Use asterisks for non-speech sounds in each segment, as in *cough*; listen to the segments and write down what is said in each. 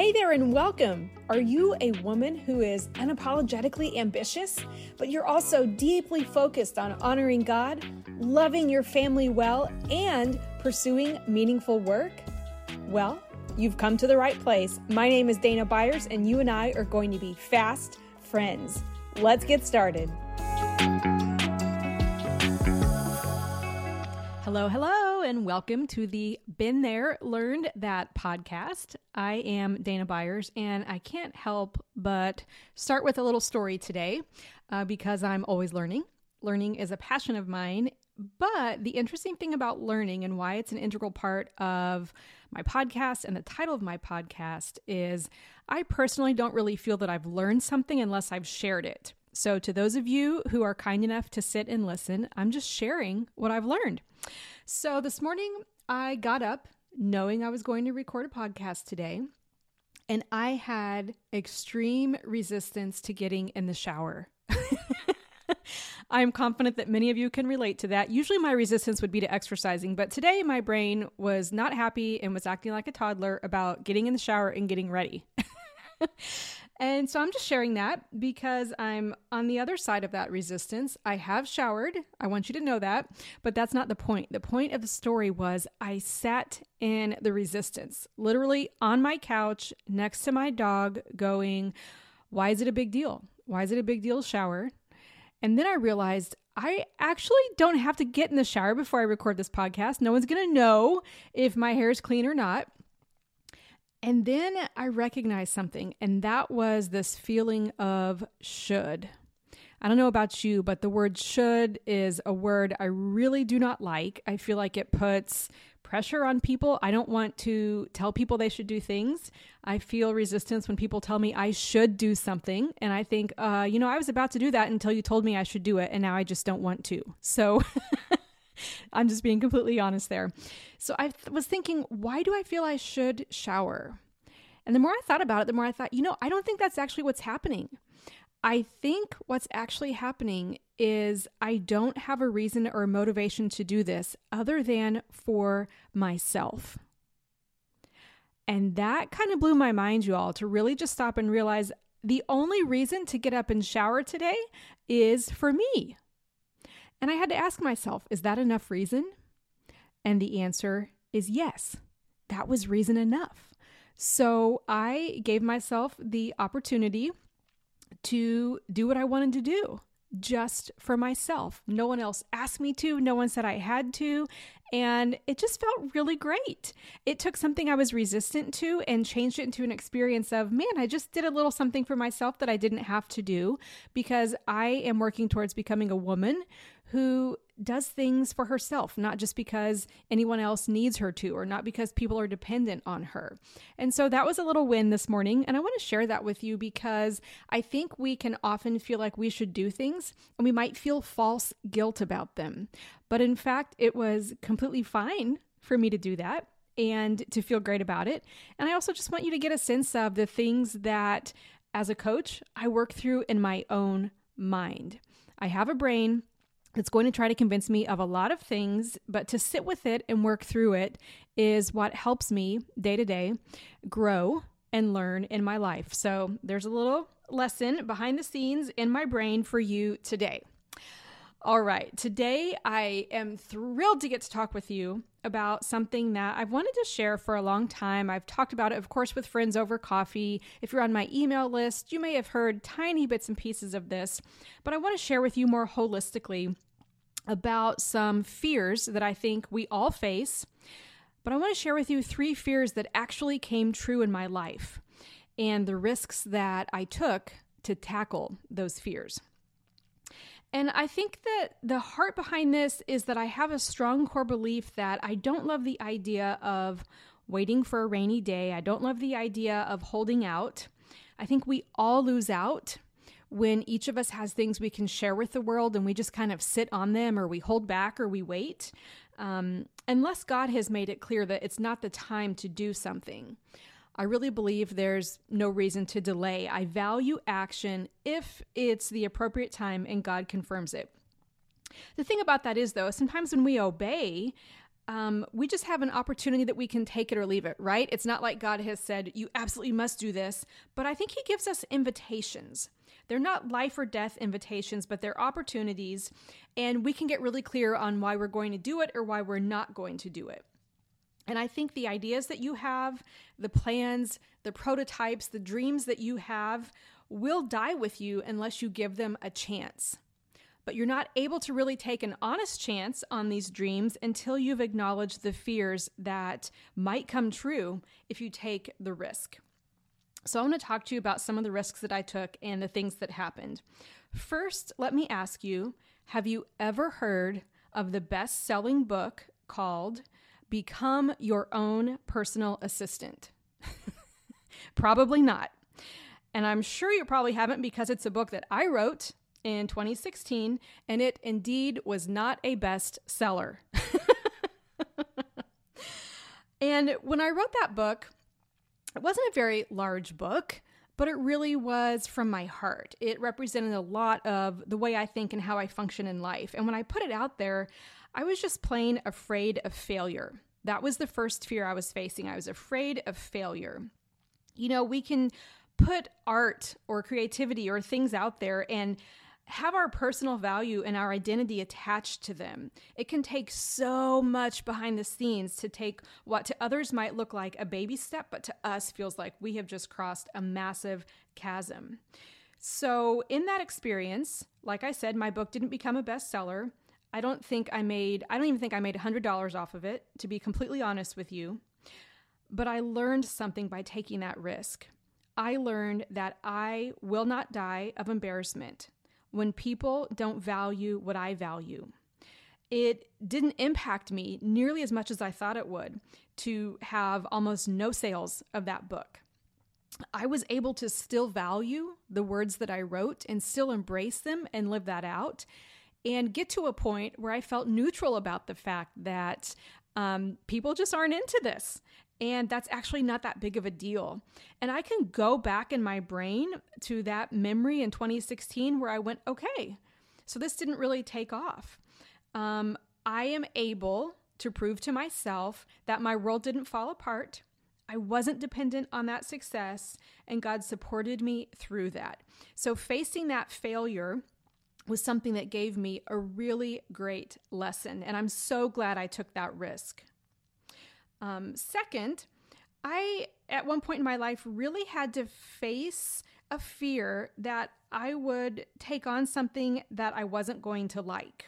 Hey there and welcome. Are you a woman who is unapologetically ambitious, but you're also deeply focused on honoring God, loving your family well, and pursuing meaningful work? Well, you've come to the right place. My name is Dana Byers, and you and I are going to be fast friends. Let's get started. Hello, hello, and welcome to the Been There, Learned That podcast. I am Dana Byers, and I can't help but start with a little story today uh, because I'm always learning. Learning is a passion of mine, but the interesting thing about learning and why it's an integral part of my podcast and the title of my podcast is I personally don't really feel that I've learned something unless I've shared it. So, to those of you who are kind enough to sit and listen, I'm just sharing what I've learned. So, this morning I got up knowing I was going to record a podcast today, and I had extreme resistance to getting in the shower. *laughs* I'm confident that many of you can relate to that. Usually, my resistance would be to exercising, but today my brain was not happy and was acting like a toddler about getting in the shower and getting ready. *laughs* And so I'm just sharing that because I'm on the other side of that resistance. I have showered. I want you to know that. But that's not the point. The point of the story was I sat in the resistance, literally on my couch next to my dog, going, Why is it a big deal? Why is it a big deal shower? And then I realized I actually don't have to get in the shower before I record this podcast. No one's going to know if my hair is clean or not. And then I recognized something, and that was this feeling of should. I don't know about you, but the word should is a word I really do not like. I feel like it puts pressure on people. I don't want to tell people they should do things. I feel resistance when people tell me I should do something. And I think, uh, you know, I was about to do that until you told me I should do it, and now I just don't want to. So. *laughs* *laughs* I'm just being completely honest there. So I was thinking, why do I feel I should shower? And the more I thought about it, the more I thought, you know, I don't think that's actually what's happening. I think what's actually happening is I don't have a reason or a motivation to do this other than for myself. And that kind of blew my mind, you all, to really just stop and realize the only reason to get up and shower today is for me. And I had to ask myself, is that enough reason? And the answer is yes, that was reason enough. So I gave myself the opportunity to do what I wanted to do just for myself. No one else asked me to, no one said I had to. And it just felt really great. It took something I was resistant to and changed it into an experience of, man, I just did a little something for myself that I didn't have to do because I am working towards becoming a woman who does things for herself, not just because anyone else needs her to, or not because people are dependent on her. And so that was a little win this morning. And I want to share that with you because I think we can often feel like we should do things and we might feel false guilt about them. But in fact, it was completely fine for me to do that and to feel great about it. And I also just want you to get a sense of the things that, as a coach, I work through in my own mind. I have a brain it's going to try to convince me of a lot of things, but to sit with it and work through it is what helps me day to day grow and learn in my life. So there's a little lesson behind the scenes in my brain for you today. All right, today I am thrilled to get to talk with you about something that I've wanted to share for a long time. I've talked about it, of course, with friends over coffee. If you're on my email list, you may have heard tiny bits and pieces of this, but I want to share with you more holistically about some fears that I think we all face. But I want to share with you three fears that actually came true in my life and the risks that I took to tackle those fears. And I think that the heart behind this is that I have a strong core belief that I don't love the idea of waiting for a rainy day. I don't love the idea of holding out. I think we all lose out when each of us has things we can share with the world and we just kind of sit on them or we hold back or we wait. Um, unless God has made it clear that it's not the time to do something. I really believe there's no reason to delay. I value action if it's the appropriate time and God confirms it. The thing about that is, though, sometimes when we obey, um, we just have an opportunity that we can take it or leave it, right? It's not like God has said, you absolutely must do this, but I think He gives us invitations. They're not life or death invitations, but they're opportunities, and we can get really clear on why we're going to do it or why we're not going to do it. And I think the ideas that you have, the plans, the prototypes, the dreams that you have will die with you unless you give them a chance. But you're not able to really take an honest chance on these dreams until you've acknowledged the fears that might come true if you take the risk. So, I want to talk to you about some of the risks that I took and the things that happened. First, let me ask you have you ever heard of the best selling book called Become Your Own Personal Assistant? *laughs* probably not. And I'm sure you probably haven't because it's a book that I wrote in 2016, and it indeed was not a best seller. *laughs* and when I wrote that book, it wasn't a very large book, but it really was from my heart. It represented a lot of the way I think and how I function in life. And when I put it out there, I was just plain afraid of failure. That was the first fear I was facing. I was afraid of failure. You know, we can put art or creativity or things out there and have our personal value and our identity attached to them. It can take so much behind the scenes to take what to others might look like a baby step, but to us feels like we have just crossed a massive chasm. So, in that experience, like I said, my book didn't become a bestseller. I don't think I made, I don't even think I made $100 off of it, to be completely honest with you. But I learned something by taking that risk. I learned that I will not die of embarrassment when people don't value what I value. It didn't impact me nearly as much as I thought it would to have almost no sales of that book. I was able to still value the words that I wrote and still embrace them and live that out and get to a point where I felt neutral about the fact that um, people just aren't into this. And that's actually not that big of a deal. And I can go back in my brain to that memory in 2016 where I went, okay, so this didn't really take off. Um, I am able to prove to myself that my world didn't fall apart. I wasn't dependent on that success, and God supported me through that. So, facing that failure was something that gave me a really great lesson, and I'm so glad I took that risk. Um, second, I, at one point in my life, really had to face a fear that I would take on something that I wasn't going to like.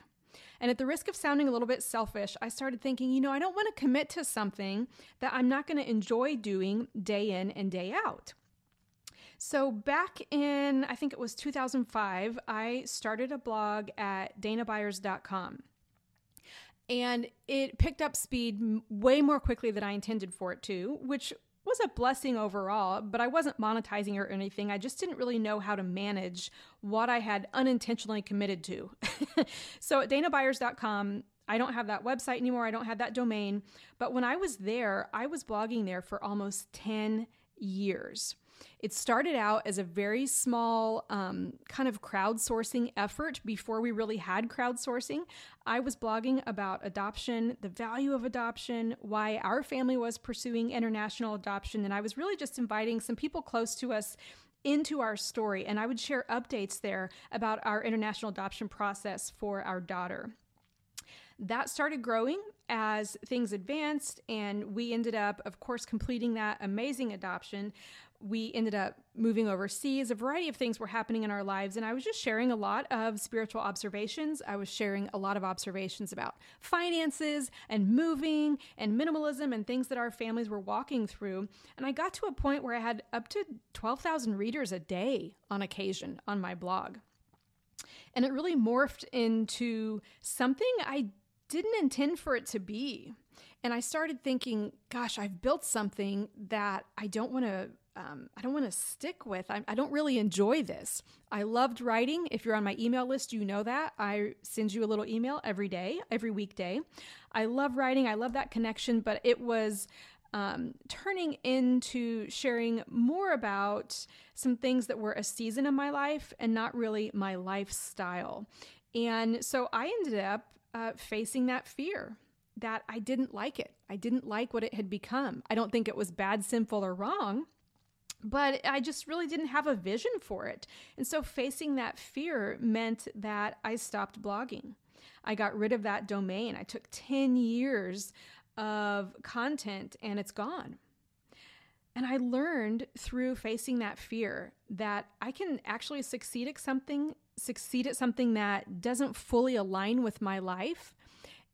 And at the risk of sounding a little bit selfish, I started thinking, you know, I don't want to commit to something that I'm not going to enjoy doing day in and day out. So, back in, I think it was 2005, I started a blog at danabyers.com and it picked up speed way more quickly than I intended for it to, which was a blessing overall, but I wasn't monetizing or anything. I just didn't really know how to manage what I had unintentionally committed to. *laughs* so at danabyers.com, I don't have that website anymore. I don't have that domain. But when I was there, I was blogging there for almost 10 years. It started out as a very small um, kind of crowdsourcing effort before we really had crowdsourcing. I was blogging about adoption, the value of adoption, why our family was pursuing international adoption, and I was really just inviting some people close to us into our story. And I would share updates there about our international adoption process for our daughter. That started growing as things advanced, and we ended up, of course, completing that amazing adoption we ended up moving overseas. A variety of things were happening in our lives, and I was just sharing a lot of spiritual observations. I was sharing a lot of observations about finances and moving and minimalism and things that our families were walking through. And I got to a point where I had up to 12,000 readers a day on occasion on my blog. And it really morphed into something I didn't intend for it to be. And I started thinking, gosh, I've built something that I don't want to um, I don't want to stick with. I, I, don't really enjoy this. I loved writing. If you're on my email list, you know that. I send you a little email every day, every weekday. I love writing. I love that connection, but it was um, turning into sharing more about some things that were a season of my life and not really my lifestyle. And so I ended up uh, facing that fear that I didn't like it. I didn't like what it had become. I don't think it was bad, sinful, or wrong, but I just really didn't have a vision for it. And so facing that fear meant that I stopped blogging. I got rid of that domain. I took 10 years of content and it's gone. And I learned through facing that fear that I can actually succeed at something, succeed at something that doesn't fully align with my life.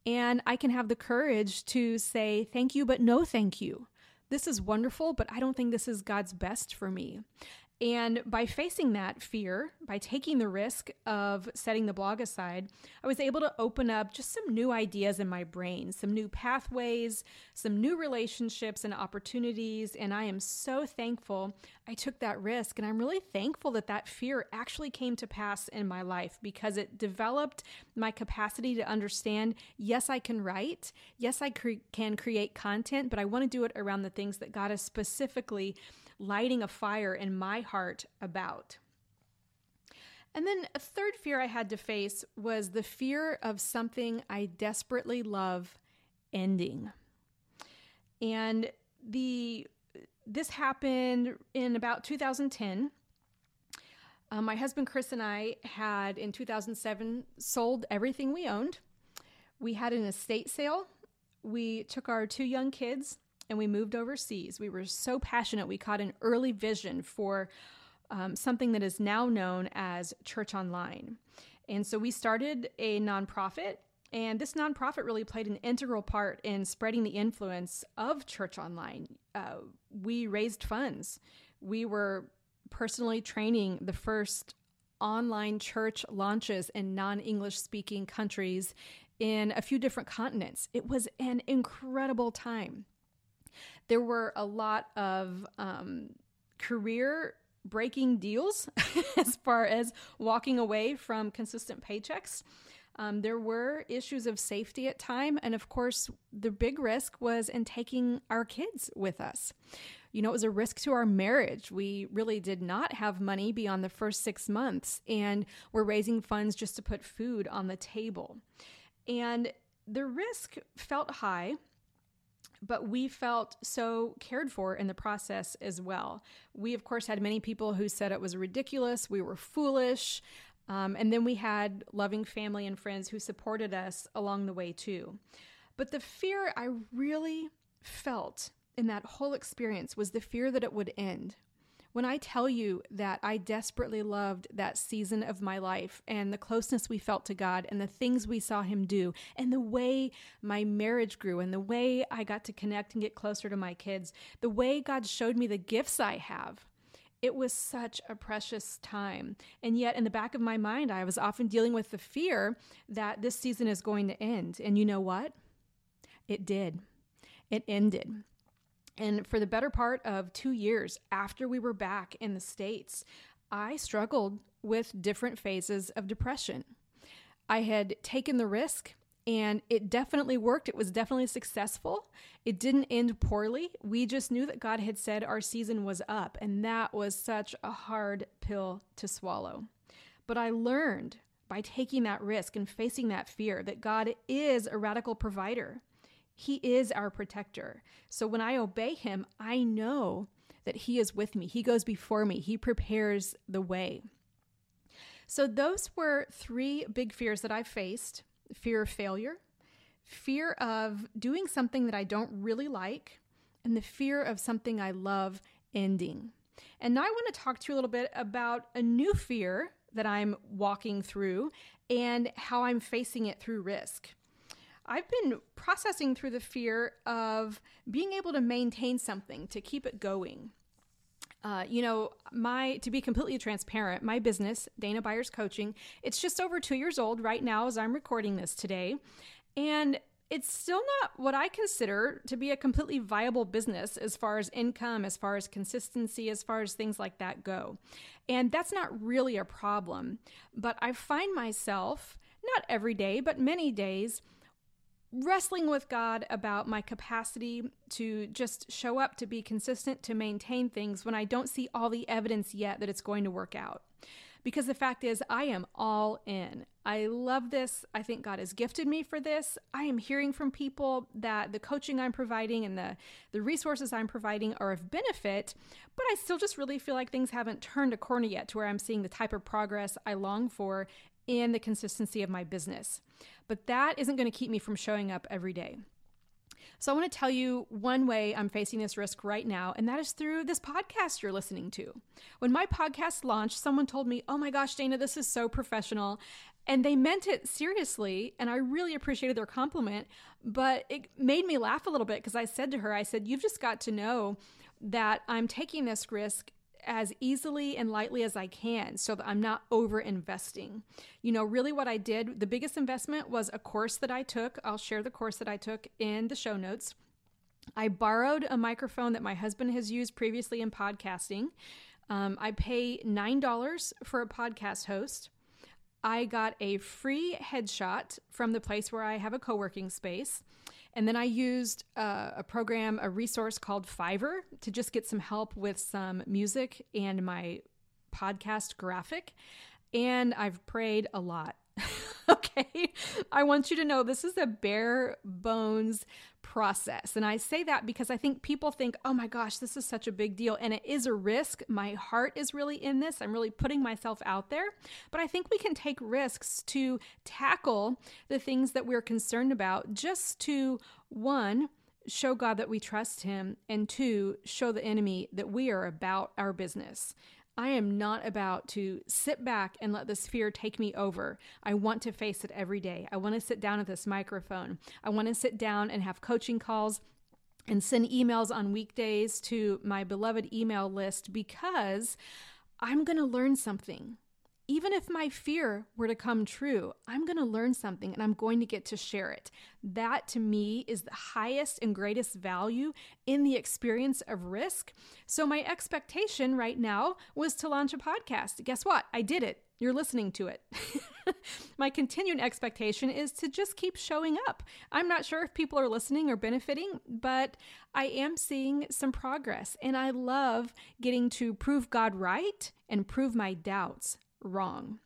And I can have the courage to say, thank you, but no thank you. This is wonderful, but I don't think this is God's best for me. And by facing that fear, by taking the risk of setting the blog aside, I was able to open up just some new ideas in my brain, some new pathways, some new relationships and opportunities. And I am so thankful I took that risk. And I'm really thankful that that fear actually came to pass in my life because it developed my capacity to understand yes, I can write. Yes, I cre- can create content, but I want to do it around the things that God has specifically lighting a fire in my heart about. And then a third fear I had to face was the fear of something I desperately love ending. And the this happened in about 2010. Uh, my husband Chris and I had in 2007 sold everything we owned. We had an estate sale. We took our two young kids and we moved overseas. We were so passionate. We caught an early vision for um, something that is now known as Church Online. And so we started a nonprofit, and this nonprofit really played an integral part in spreading the influence of Church Online. Uh, we raised funds. We were personally training the first online church launches in non English speaking countries in a few different continents. It was an incredible time there were a lot of um, career breaking deals *laughs* as far as walking away from consistent paychecks. Um, there were issues of safety at time, and of course, the big risk was in taking our kids with us. You know, it was a risk to our marriage. We really did not have money beyond the first six months, and we're raising funds just to put food on the table. And the risk felt high but we felt so cared for in the process as well. We, of course, had many people who said it was ridiculous, we were foolish. Um, and then we had loving family and friends who supported us along the way, too. But the fear I really felt in that whole experience was the fear that it would end, when I tell you that I desperately loved that season of my life and the closeness we felt to God and the things we saw Him do and the way my marriage grew and the way I got to connect and get closer to my kids, the way God showed me the gifts I have. It was such a precious time. And yet, in the back of my mind, I was often dealing with the fear that this season is going to end. And you know what? It did. It ended. And for the better part of two years after we were back in the States, I struggled with different phases of depression. I had taken the risk and it definitely worked. It was definitely successful. It didn't end poorly. We just knew that God had said our season was up, and that was such a hard pill to swallow. But I learned by taking that risk and facing that fear that God is a radical provider. He is our protector. So when I obey him, I know that he is with me. He goes before me, he prepares the way. So those were three big fears that I faced fear of failure, fear of doing something that I don't really like, and the fear of something I love ending. And now I want to talk to you a little bit about a new fear that I'm walking through and how I'm facing it through risk. I've been processing through the fear of being able to maintain something, to keep it going. Uh, you know, my to be completely transparent, my business, Dana Byers Coaching, it's just over two years old right now as I'm recording this today, and it's still not what I consider to be a completely viable business as far as income, as far as consistency, as far as things like that go. And that's not really a problem. But I find myself, not every day, but many days, wrestling with God about my capacity to just show up, to be consistent, to maintain things when I don't see all the evidence yet that it's going to work out. because the fact is, I am all in. I love this. I think God has gifted me for this. I am hearing from people that the coaching I'm providing and the, the resources I'm providing are of benefit, but I still just really feel like things haven't turned a corner yet to where I'm seeing the type of progress I long for in the consistency of my business. But that isn't going to keep me from showing up every day. So, I want to tell you one way I'm facing this risk right now, and that is through this podcast you're listening to. When my podcast launched, someone told me, Oh my gosh, Dana, this is so professional. And they meant it seriously, and I really appreciated their compliment. But it made me laugh a little bit because I said to her, I said, You've just got to know that I'm taking this risk as easily and lightly as I can so that I'm not over investing. You know, really what I did, the biggest investment was a course that I took. I'll share the course that I took in the show notes. I borrowed a microphone that my husband has used previously in podcasting. Um, I pay $9 for a podcast host. I got a free headshot from the place where I have a co working space. And then I used uh, a program, a resource called Fiverr to just get some help with some music and my podcast graphic. And I've prayed a lot. *laughs* okay. I want you to know this is a bare bones process. And I say that because I think people think, oh my gosh, this is such a big deal. And it is a risk. My heart is really in this. I'm really putting myself out there. But I think we can take risks to tackle the things that we're concerned about just to, one, show God that we trust Him, and two, show the enemy that we are about our business. I am not about to sit back and let this fear take me over. I want to face it every day. I want to sit down at this microphone. I want to sit down and have coaching calls and send emails on weekdays to my beloved email list because I'm going to learn something even if my fear were to come true, I'm going to learn something and I'm going to get to share it. That to me is the highest and greatest value in the experience of risk. So, my expectation right now was to launch a podcast. Guess what? I did it. You're listening to it. *laughs* my continued expectation is to just keep showing up. I'm not sure if people are listening or benefiting, but I am seeing some progress. And I love getting to prove God right and prove my doubts wrong.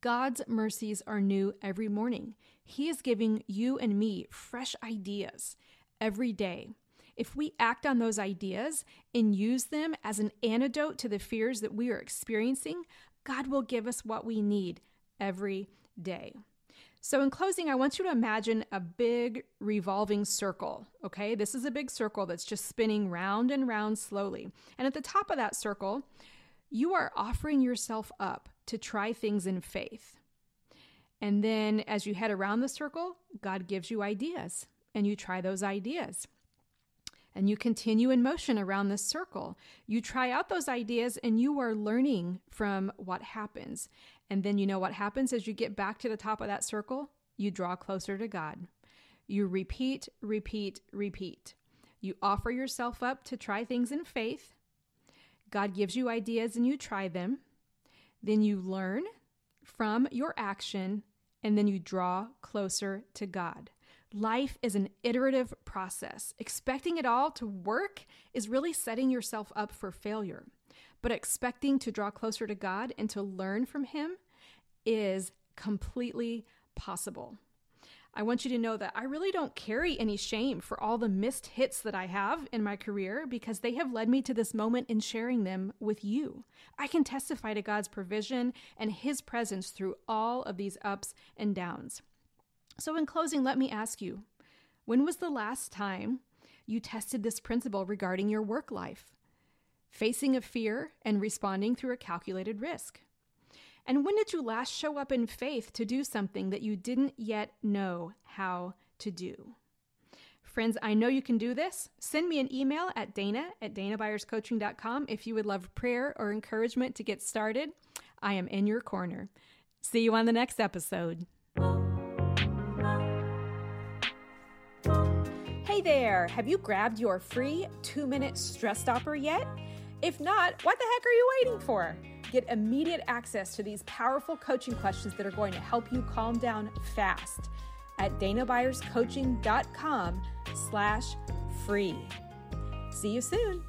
God's mercies are new every morning. He is giving you and me fresh ideas every day. If we act on those ideas and use them as an antidote to the fears that we are experiencing, God will give us what we need every day. So, in closing, I want you to imagine a big revolving circle. Okay, this is a big circle that's just spinning round and round slowly. And at the top of that circle, you are offering yourself up to try things in faith. And then as you head around the circle, God gives you ideas and you try those ideas. And you continue in motion around the circle. You try out those ideas and you are learning from what happens. And then you know what happens as you get back to the top of that circle? You draw closer to God. You repeat, repeat, repeat. You offer yourself up to try things in faith. God gives you ideas and you try them. Then you learn from your action and then you draw closer to God. Life is an iterative process. Expecting it all to work is really setting yourself up for failure. But expecting to draw closer to God and to learn from Him is completely possible. I want you to know that I really don't carry any shame for all the missed hits that I have in my career because they have led me to this moment in sharing them with you. I can testify to God's provision and His presence through all of these ups and downs. So, in closing, let me ask you when was the last time you tested this principle regarding your work life? Facing a fear and responding through a calculated risk. And when did you last show up in faith to do something that you didn't yet know how to do? Friends, I know you can do this. Send me an email at dana at danabyerscoaching.com if you would love prayer or encouragement to get started. I am in your corner. See you on the next episode. Hey there! Have you grabbed your free two minute stress stopper yet? If not, what the heck are you waiting for? Get immediate access to these powerful coaching questions that are going to help you calm down fast at danabyerscoaching.com slash free. See you soon.